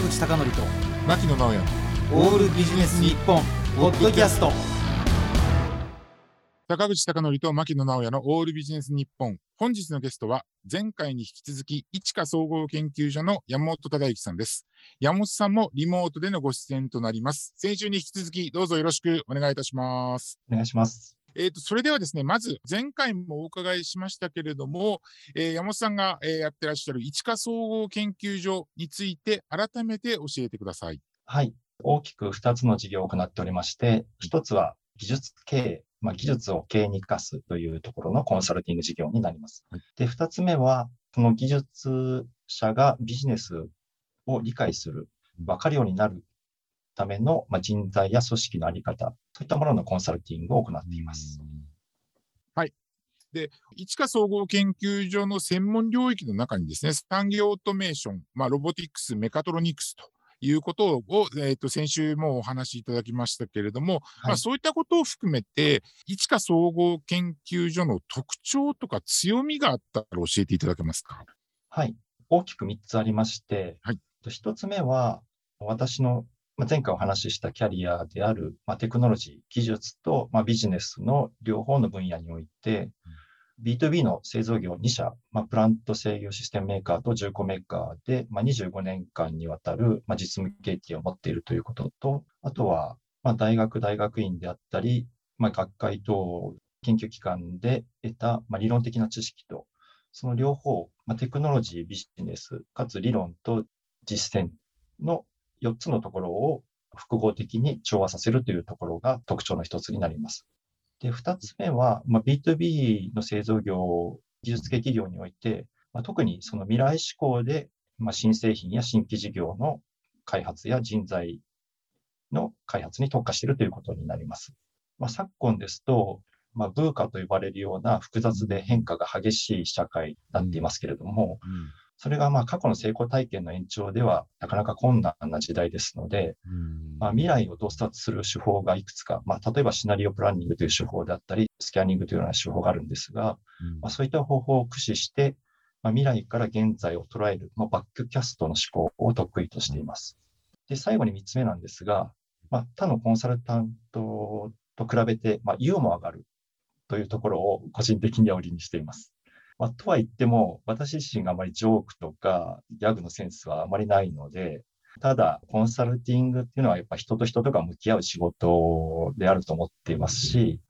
坂口孝則と牧野直哉。オールビジネス日本ポッドキャスト。坂口孝則と牧野直哉のオールビジネス日本。本日のゲストは前回に引き続き一華総合研究所の山本忠之さんです。山本さんもリモートでのご出演となります。先週に引き続きどうぞよろしくお願いいたします。お願いしますえーと、それではですね、まず前回もお伺いしましたけれども、えー、山本さんが、えー、やってらっしゃる一華総合研究所について改めて教えてください。はい。大きく2つの事業を行っておりまして、1つは技術経営、まあ、技術を経営に生かすというところのコンサルティング事業になります。で、2つ目は、その技術者がビジネスを理解する、分かるようになるための、まあ、人材や組織のあり方、そういったもののコンサルティングを行っています。はい。で、一華総合研究所の専門領域の中にですね、産業オートメーション、まあ、ロボティクス、メカトロニクスということを、えー、と先週もお話しいただきましたけれども、はい、まあ、そういったことを含めて、一華総合研究所の特徴とか強みがあったら教えていただけますか？はい。大きく3つありまして、はい、1つ目は、私のまあ、前回お話ししたキャリアである、まあ、テクノロジー、技術と、まあ、ビジネスの両方の分野において、うん、B2B の製造業2社、まあ、プラント制御システムメーカーと重工メーカーで、まあ、25年間にわたる、まあ、実務経験を持っているということと、あとは、まあ、大学、大学院であったり、まあ、学会等研究機関で得た、まあ、理論的な知識と、その両方、まあ、テクノロジー、ビジネス、かつ理論と実践の4つのところを複合的に調和させるというところが特徴の一つになります。で、2つ目は、まあ、B2B の製造業、技術系企業において、まあ、特にその未来志向で、まあ、新製品や新規事業の開発や人材の開発に特化しているということになります。まあ、昨今ですと、まあ、ブーカと呼ばれるような複雑で変化が激しい社会になっていますけれども、うんうんそれがまあ過去の成功体験の延長ではなかなか困難な時代ですので、まあ、未来を洞察する手法がいくつか、まあ、例えばシナリオプランニングという手法であったり、スキャニングというような手法があるんですが、まあ、そういった方法を駆使して、まあ、未来から現在を捉える、まあ、バックキャストの思考を得意としています。で、最後に3つ目なんですが、まあ、他のコンサルタントと比べて、まあ、ユーモアがあるというところを個人的には売りにしています。まあ、とは言っても、私自身があまりジョークとかギャグのセンスはあまりないので、ただ、コンサルティングっていうのはやっぱ人と人とが向き合う仕事であると思っていますし、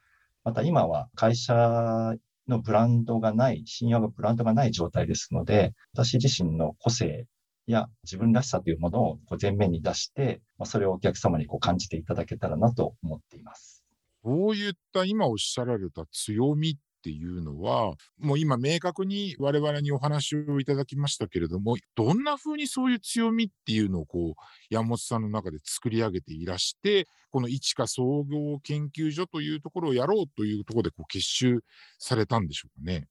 また今は会社のブランドがない、信用がブランドがない状態ですので、私自身の個性や自分らしさというものを前面に出して、それをお客様にこう感じていただけたらなと思っています。こういった今おっしゃられた強みっっていうのは、もう今明確に我々にお話をいただきましたけれども、どんな風にそういう強みっていうのをこう、山本さんの中で作り上げていらして、この一華総合研究所というところをやろうというところでこう結集されたんでしょうかね。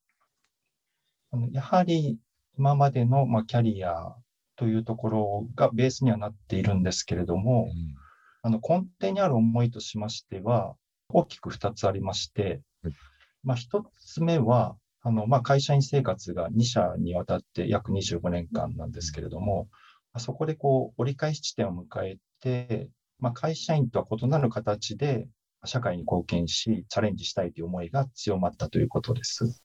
やはり今までのまあキャリアというところがベースにはなっているんですけれども、うん、あの根底にある思いとしましては、大きく2つありまして、はいまあ、一つ目は、あの、まあ、会社員生活が2社にわたって約25年間なんですけれども、そこでこう、折り返し地点を迎えて、まあ、会社員とは異なる形で社会に貢献し、チャレンジしたいという思いが強まったということです。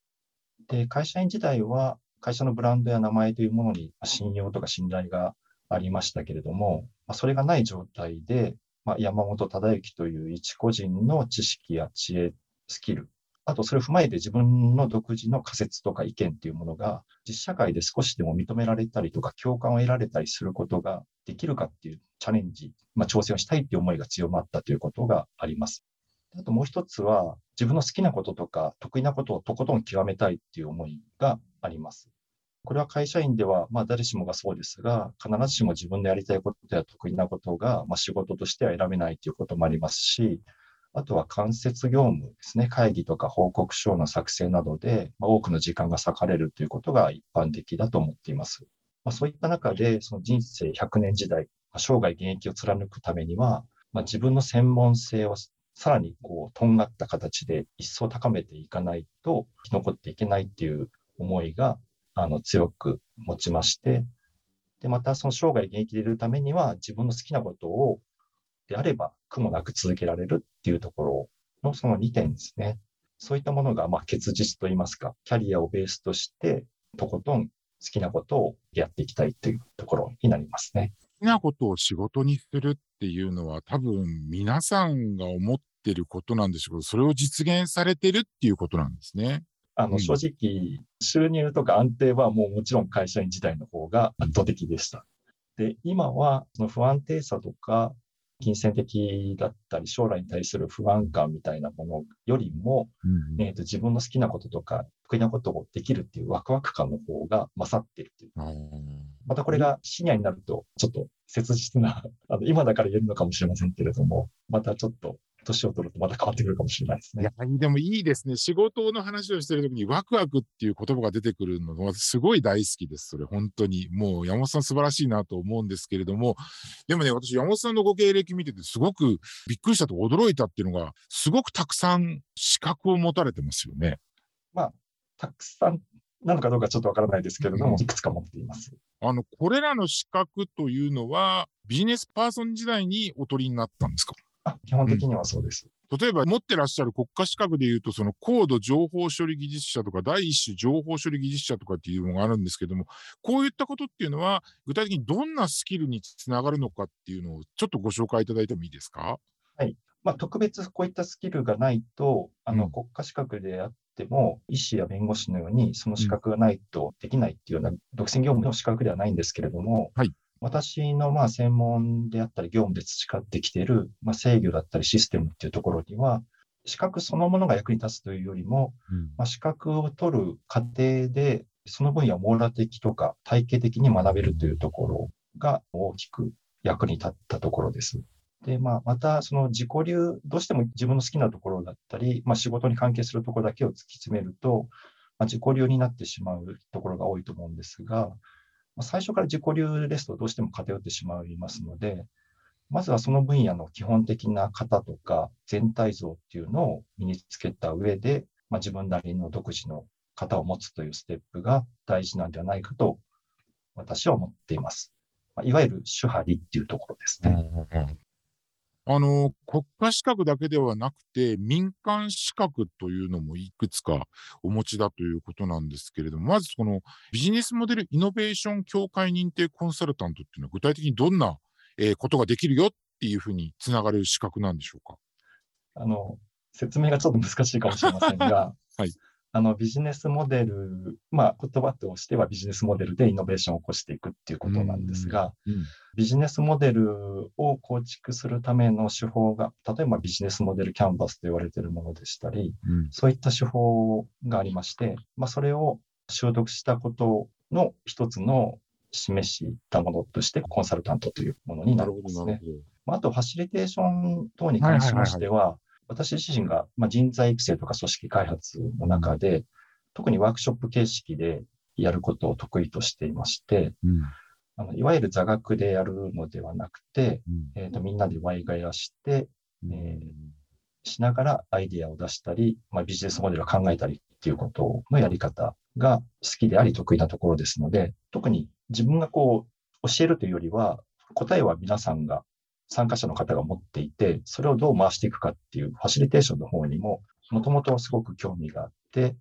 で、会社員時代は会社のブランドや名前というものに信用とか信頼がありましたけれども、ま、それがない状態で、まあ、山本忠之という一個人の知識や知恵、スキル、あとそれを踏まえて自分の独自の仮説とか意見っていうものが実社会で少しでも認められたりとか共感を得られたりすることができるかっていうチャレンジ、まあ、挑戦をしたいっていう思いが強まったということがあります。あともう一つは自分の好きなこととか得意なことをとことん極めたいっていう思いがあります。これは会社員では、まあ誰しもがそうですが、必ずしも自分のやりたいことや得意なことが、まあ仕事としては選べないということもありますし、あとは間接業務ですね。会議とか報告書の作成などで、まあ、多くの時間が割かれるということが一般的だと思っています。まあ、そういった中で、その人生100年時代、まあ、生涯現役を貫くためには、まあ、自分の専門性をさらにこう、とんがった形で一層高めていかないと生き残っていけないっていう思いが、あの、強く持ちまして、で、またその生涯現役でいるためには自分の好きなことをであれば苦もなく続けられるっていうところのその2点ですね。そういったものがまあ結実といいますか、キャリアをベースとしてとことん好きなことをやっていきたいというところになりますね。好きなことを仕事にするっていうのは多分皆さんが思ってることなんでしょうけど、それを実現されてるっていうことなんですね。あの、正直、収入とか安定はもうもちろん会社員時代の方が圧倒的でした。で、今はその不安定さとか、金銭的だったり、将来に対する不安感みたいなものよりも、うん、えーと、自分の好きなこととか、得意なことをできるっていうワクワク感の方が勝っているっていう。またこれがシニアになると、ちょっと切実な、あの今だから言えるのかもしれませんけれども、またちょっと年を取るとまた変わってくるかもしれないですね。いや、でもいいですね。仕事の話をしてるときにワクワクっていう言葉が出てくるのがすごい大好きです。それ本当に。もう山本さん素晴らしいなと思うんですけれども、でもね、私山本さんのご経歴見ててすごくびっくりしたと驚いたっていうのが、すごくたくさん資格を持たれてますよね。まあ、たくさんなのかどうかちょっとわからないですけれども、いくつか持っています。あの、これらの資格というのは、ビジネスパーソン時代にお取りになったんですか？あ基本的にはそうです。うん、例えば持ってらっしゃる国家資格でいうと、その高度情報処理技術者とか、第一種情報処理技術者とかっていうのがあるんですけども、こういったことっていうのは、具体的にどんなスキルにつながるのかっていうのを、ちょっとご紹介いただいてもいいですか？はい。まあ、特別こういったスキルがないと、あの、国家資格であっても、医師や弁護士のように、その資格がないとできないっていうような、独占業務の資格ではないんですけれども、はい、私のまあ専門であったり業務で培ってきているまあ制御だったりシステムっていうところには、資格そのものが役に立つというよりも、うん、まあ、資格を取る過程で、その分野を網羅的とか体系的に学べるというところが大きく役に立ったところです。で、まあ、また、その自己流、どうしても自分の好きなところだったり、まあ、仕事に関係するところだけを突き詰めると、まあ、自己流になってしまうところが多いと思うんですが、最初から自己流ですとどうしても偏ってしまいますので、まずはその分野の基本的な型とか全体像っていうのを身につけた上で、まあ、自分なりの独自の型を持つというステップが大事なんではないかと私は思っています。まあ、いわゆる主張りっていうところですね。うんあの、国家資格だけではなくて、民間資格というのもいくつかお持ちだということなんですけれども、まずこのビジネスモデルイノベーション協会認定コンサルタントっていうのは具体的にどんな、えー、ことができるよっていうふうにつながる資格なんでしょうか？あの、説明がちょっと難しいかもしれませんが、はい、あのビジネスモデル、まあ、言葉としてはビジネスモデルでイノベーションを起こしていくっていうことなんですが、うんうん、ビジネスモデルを構築するための手法が、例えばビジネスモデルキャンバスと言われているものでしたり、うん、そういった手法がありまして、まあ、それを習得したことの一つの示したものとしてコンサルタントというものになるんですね。あと、ファシリテーション等に関しましては、私自身が、まあ、人材育成とか組織開発の中で、特にワークショップ形式でやることを得意としていまして、うん、あのいわゆる座学でやるのではなくて、うん、えーと、みんなでワイガヤして、えー、しながらアイディアを出したり、まあ、ビジネスモデルを考えたりっていうことのやり方が好きであり得意なところですので、特に自分がこう教えるというよりは、答えは皆さんが参加者の方が持っていて、それをどう回していくかっていうファシリテーションの方にも、もともとすごく興味があって、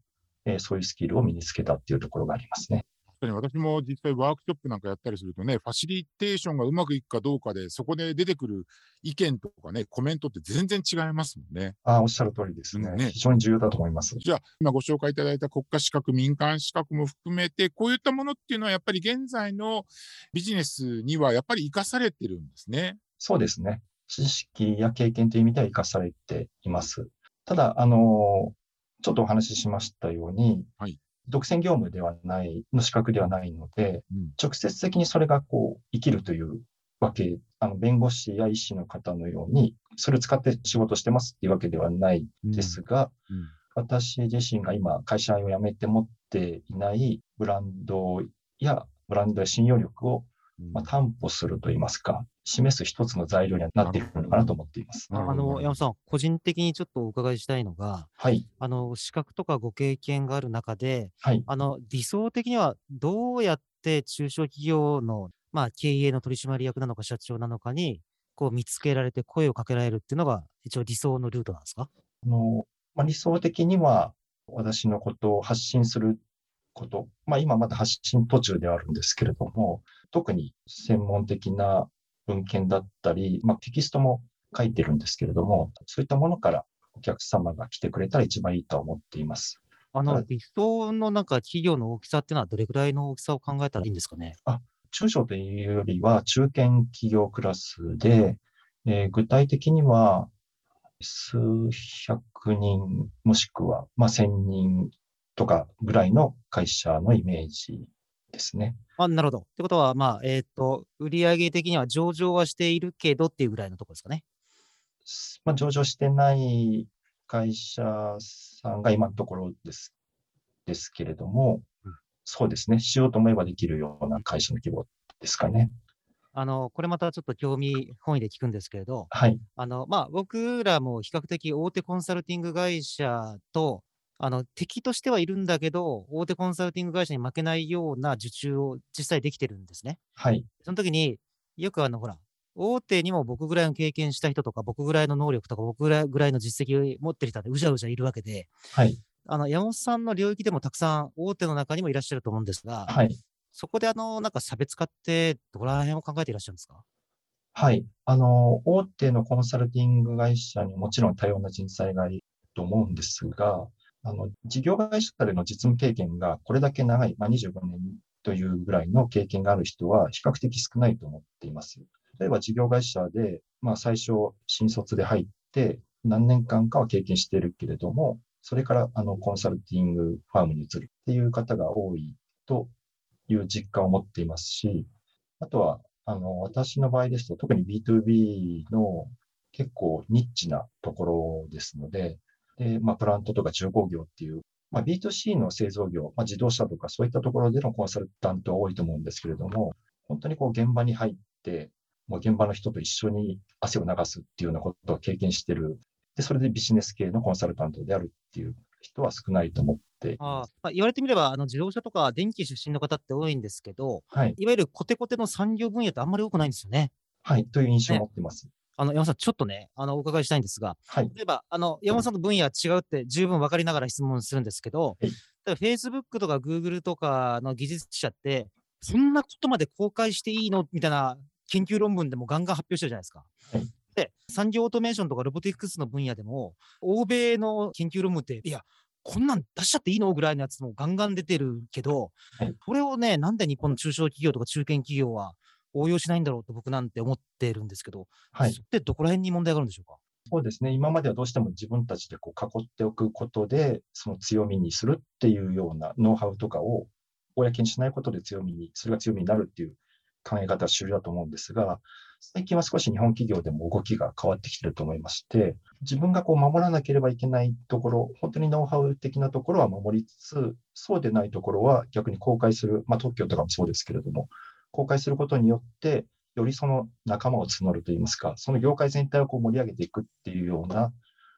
えー、そういうスキルを身につけたっていうところがありますね。私も実際ワークショップなんかやったりするとね、ファシリテーションがうまくいくかどうかで、そこで出てくる意見とかね、コメントって全然違いますもんね。あおっしゃる通りですねね。非常に重要だと思います。じゃあ、今ご紹介いただいた国家資格、民間資格も含めて、こういったものっていうのはやっぱり現在のビジネスにはやっぱり生かされてるんですね。そうですね。知識や経験という意味では生かされています。ただ、あの、ちょっとお話ししましたように、はい、独占業務ではない、の資格ではないので、うん、直接的にそれがこう生きるというわけ、あの弁護士や医師の方のように、それを使って仕事してますっていうわけではないですが、うん。うん、私自身が今、会社を辞めて持っていないブランドや、ブランドや信用力をまあ、担保するといいますか、示す一つの材料にはなっているのかなと思っています。あの、山さん、個人的にちょっとお伺いしたいのが、はい。あの、資格とかご経験がある中で、はい。あの、理想的にはどうやって中小企業のまあ、経営の取締役なのか社長なのかに、こう見つけられて声をかけられるっていうのが、一応理想のルートなんですか？あの、まあ、理想的には、私のことを発信すること、まあ、今まだ発信途中であるんですけれども、特に専門的な文献だったり、まあ、テキストも書いてるんですけれども、そういったものからお客様が来てくれたら一番いいと思っています。あの、理想のなんか企業の大きさっていうのはどれくらいの大きさを考えたらいいんですかね？あ、中小というよりは中堅企業クラスで、えー、具体的には数百人もしくは、まあ、千人とかぐらいの会社のイメージですね。あなるほど。ってことは、まあ、えっ、ー、と、売上的には上場はしているけどっていうぐらいのところですかね。まあ、上場してない会社さんが今のところですですけれども、うん、そうですね、しようと思えばできるような会社の規模ですかね。あの、これまたちょっと興味本位で聞くんですけれど、はい。あの、まあ、僕らも比較的大手コンサルティング会社と、あの、敵としてはいるんだけど、大手コンサルティング会社に負けないような受注を実際できてるんですね。はい。その時に、よくあの、ほら、大手にも僕ぐらいの経験した人とか、僕ぐらいの能力とか、僕ぐらいぐらいの実績を持ってる人でうじゃうじゃいるわけで、はい。あの、山本さんの領域でもたくさん大手の中にもいらっしゃると思うんですが、はい。そこであの、なんか差別化って、どこら辺を考えていらっしゃるんですか？はい。あの、大手のコンサルティング会社にもちろん多様な人材がいると思うんですが、あの、事業会社での実務経験がこれだけ長い、まあ、25年というぐらいの経験がある人は比較的少ないと思っています。例えば事業会社で、まあ最初新卒で入って何年間かは経験しているけれども、それからあのコンサルティングファームに移るっていう方が多いという実感を持っていますし、あとは、あの、私の場合ですと特に B2B の結構ニッチなところですので、で、まあ、プラントとか重工業っていう、まあ、B2C の製造業、まあ、自動車とかそういったところでのコンサルタントは多いと思うんですけれども、本当にこう現場に入って、もう現場の人と一緒に汗を流すっていうようなことを経験してる。で、それでビジネス系のコンサルタントであるっていう人は少ないと思ってあまあ、言われてみれば、あの自動車とか電気出身の方って多いんですけど、はい、いわゆるコテコテの産業分野ってあんまり多くないんですよね。はい、という印象を持ってます。ね、あの山本さん、ちょっとね、あのお伺いしたいんですが、はい、例えばあの山本さんの分野は違うって十分分かりながら質問するんですけど、はい、例えば Facebook とか Google とかの技術者って、そんなことまで公開していいのみたいな研究論文でもガンガン発表してるじゃないですか。はい、で、産業オートメーションとかロボティクスの分野でも、欧米の研究論文って、いや、こんなん出しちゃっていいのぐらいのやつもガンガン出てるけど、はい、これをね、なんで日本の中小企業とか中堅企業は応用しないんだろうと僕なんて思ってるんですけど、はい、それってどこら辺に問題があるんでしょうか？そうですね。今まではどうしても自分たちでこう囲っておくことで、その強みにするっていうようなノウハウとかを公にしないことで強みに、それが強みになるっていう考え方は主流だと思うんですが、最近は少し日本企業でも動きが変わってきていると思いまして、自分がこう守らなければいけないところ、本当にノウハウ的なところは守りつつ、そうでないところは逆に公開する、まあ、特許とかもそうですけれども、公開することによって、よりその仲間を募るといいますか、その業界全体をこう盛り上げていくっていうような、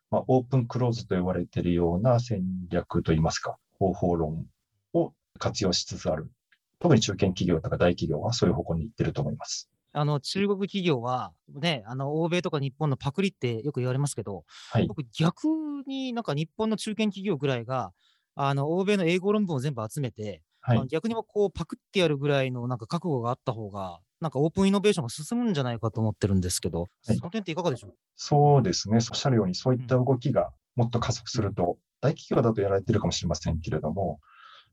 まあ、オープンクローズと言われているような戦略といいますか、方法論を活用しつつある特に中堅企業とか大企業はそういう方向に行ってると思います。あの中国企業は、ね、あの欧米とか日本のパクリってよく言われますけど、はい、僕、逆になんか日本の中堅企業ぐらいが、あの欧米の英語論文を全部集めて、はい、逆にもこうパクってやるぐらいのなんか覚悟があった方が、なんかオープンイノベーションが進むんじゃないかと思ってるんですけど、はい、その点っていかがでしょう？そうですね、おっしゃるように、そういった動きがもっと加速すると、うん、大企業だとやられてるかもしれませんけれども、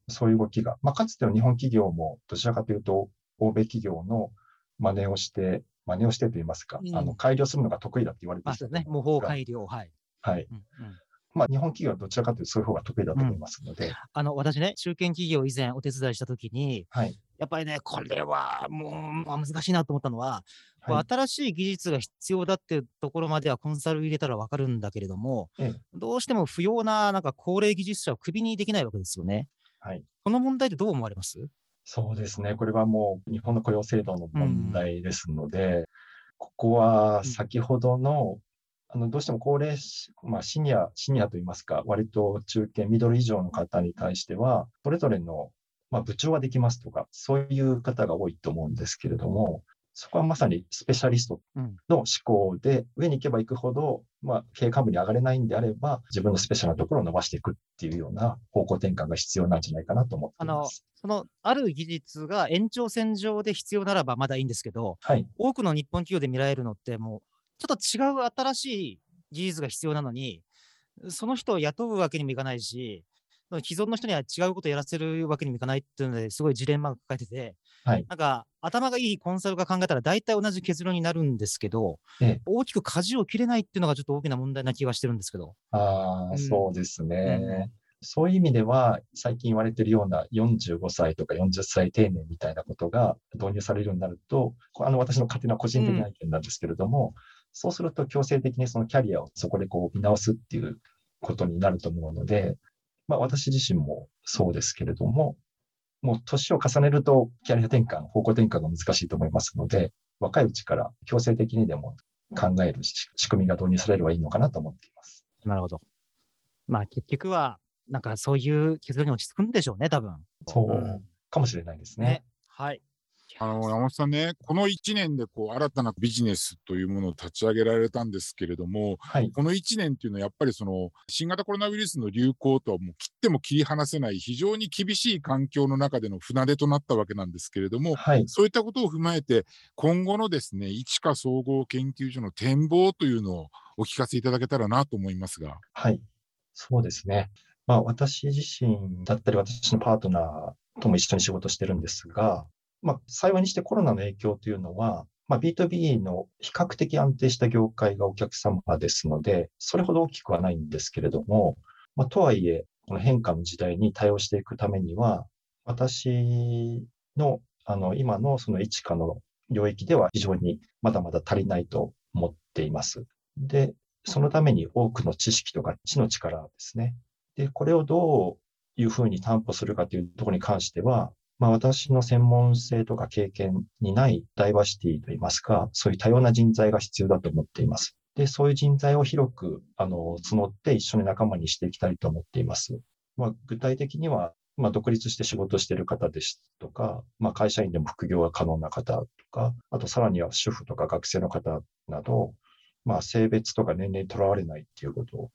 そういう動きが、まあ、かつての日本企業も、どちらかというと、欧米企業の真似をして、真似をしてと言いますか、うん、あの改良するのが得意だって言われてるね。模倣改良、はい。はい。うんうんまあ、日本企業はどちらかというとそういう方が得意だと思いますので。うん、あの私ね、中堅企業以前お手伝いしたときに、はい、やっぱりね、これはもう、まあ、難しいなと思ったのは、はい、新しい技術が必要だっていうところまではコンサル入れたら分かるんだけれども、ええ、どうしても不要ななんか高齢技術者をクビにできないわけですよね。はい。この問題ってどう思われます？そうですね。これはもう日本の雇用制度の問題ですので、うん、ここは先ほどの、あの、どうしても高齢、まあ、シニア、シニアといいますか、割と中堅、ミドル以上の方に対しては、それぞれのまあ、部長はできますとか、そういう方が多いと思うんですけれども、そこはまさにスペシャリストの思考で、上に行けば行くほど、まあ、経営幹部に上がれないんであれば、自分のスペシャルなところを伸ばしていくっていうような方向転換が必要なんじゃないかなと思っています。その、ある技術が延長線上で必要ならばまだいいんですけど、はい、多くの日本企業で見られるのって、もう、ちょっと違う新しい技術が必要なのに、その人を雇うわけにもいかないし、既存の人には違うことをやらせるわけにもいかないっていうのですごいジレンマが抱えてて、はい、なんか頭がいいコンサルが考えたら大体同じ結論になるんですけど、ええ、大きく舵を切れないっていうのがちょっと大きな問題な気がしてるんですけど。ああ、うん、そうですね。うん。そういう意味では、最近言われているような45歳とか40歳定年みたいなことが導入されるようになると、あの私の勝手な個人的な意見なんですけれども、うん、そうすると強制的にそのキャリアをそこでこう見直すっていうことになると思うので、まあ、私自身もそうですけれども、もう年を重ねるとキャリア転換、方向転換が難しいと思いますので、若いうちから強制的にでも考える仕組みが導入されればいいのかなと思っています。なるほど。まあ結局は、なんかそういう結論に落ち着くんでしょうね、多分。そう、かもしれないですね。ねはい。あの山本さんね、この1年でこう新たなビジネスというものを立ち上げられたんですけれども、はい、この1年っていうのはやっぱりその新型コロナウイルスの流行とはもう切っても切り離せない非常に厳しい環境の中での船出となったわけなんですけれども、はい、そういったことを踏まえて今後のですね、一華総合研究所の展望というのをお聞かせいただけたらなと思いますが。はい、そうですね。まあ、私自身だったり、私のパートナーとも一緒に仕事してるんですが、まあ、幸いにしてコロナの影響というのは、まあ、B2B の比較的安定した業界がお客様ですので、それほど大きくはないんですけれども、まあ、とはいえ、この変化の時代に対応していくためには、私のあの今のその一課の領域では非常にまだまだ足りないと思っています。で、そのために多くの知識とか知の力ですね。で、これをどういうふうに担保するかというところに関しては、まあ、私の専門性とか経験にないダイバーシティといいますか、そういう多様な人材が必要だと思っています。で、そういう人材を広く、あの、募って一緒に仲間にしていきたいと思っています。まあ、具体的には、まあ、独立して仕事してる方ですとか、まあ、会社員でも副業が可能な方とか、あとさらには主婦とか学生の方など、まあ、性別とか年齢にとらわれないっていうこと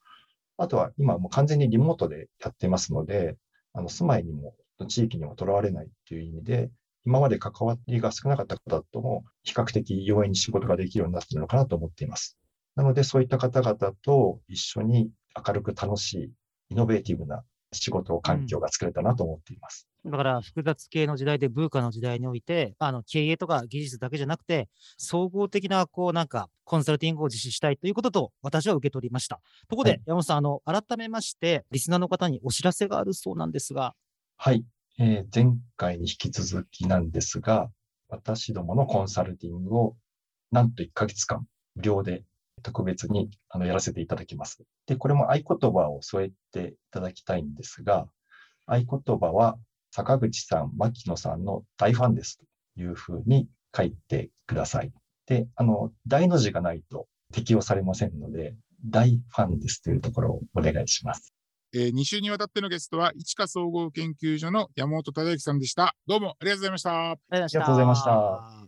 あとは今もう完全にリモートでやってますので、あの、住まいにも地域にもとらわれないっていう意味で、今まで関わりが少なかった方とも比較的容易に仕事ができるようになっているのかなと思っています。なので、そういった方々と一緒に明るく楽しい、イノベーティブな仕事環境が作れたなと思っています。だから複雑系の時代で、ブーカの時代において、あの経営とか技術だけじゃなくて、総合的なこうなんかコンサルティングを実施したいということと、私は受け取りました。ところで、はい、山本さん、あの改めまして、リスナーの方にお知らせがあるそうなんですが。はい。えー、前回に引き続きなんですが、私どものコンサルティングをなんと1ヶ月間無料で特別にあのやらせていただきます。で、これも合言葉を添えていただきたいんですが、合言葉は坂口さん、牧野さんの大ファンですというふうに書いてください。で、あの、大の字がないと適用されませんので、大ファンですというところをお願いします。えー、2週にわたってのゲストは、市華総合研究所の山本忠之さんでした。どうもありがとうございました。ありがとうございました。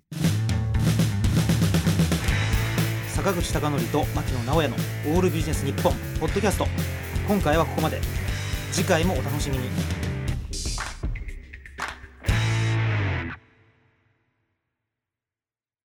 坂口孝則と牧野直哉のオールビジネス日本ポッドキャスト。今回はここまで。次回もお楽しみに。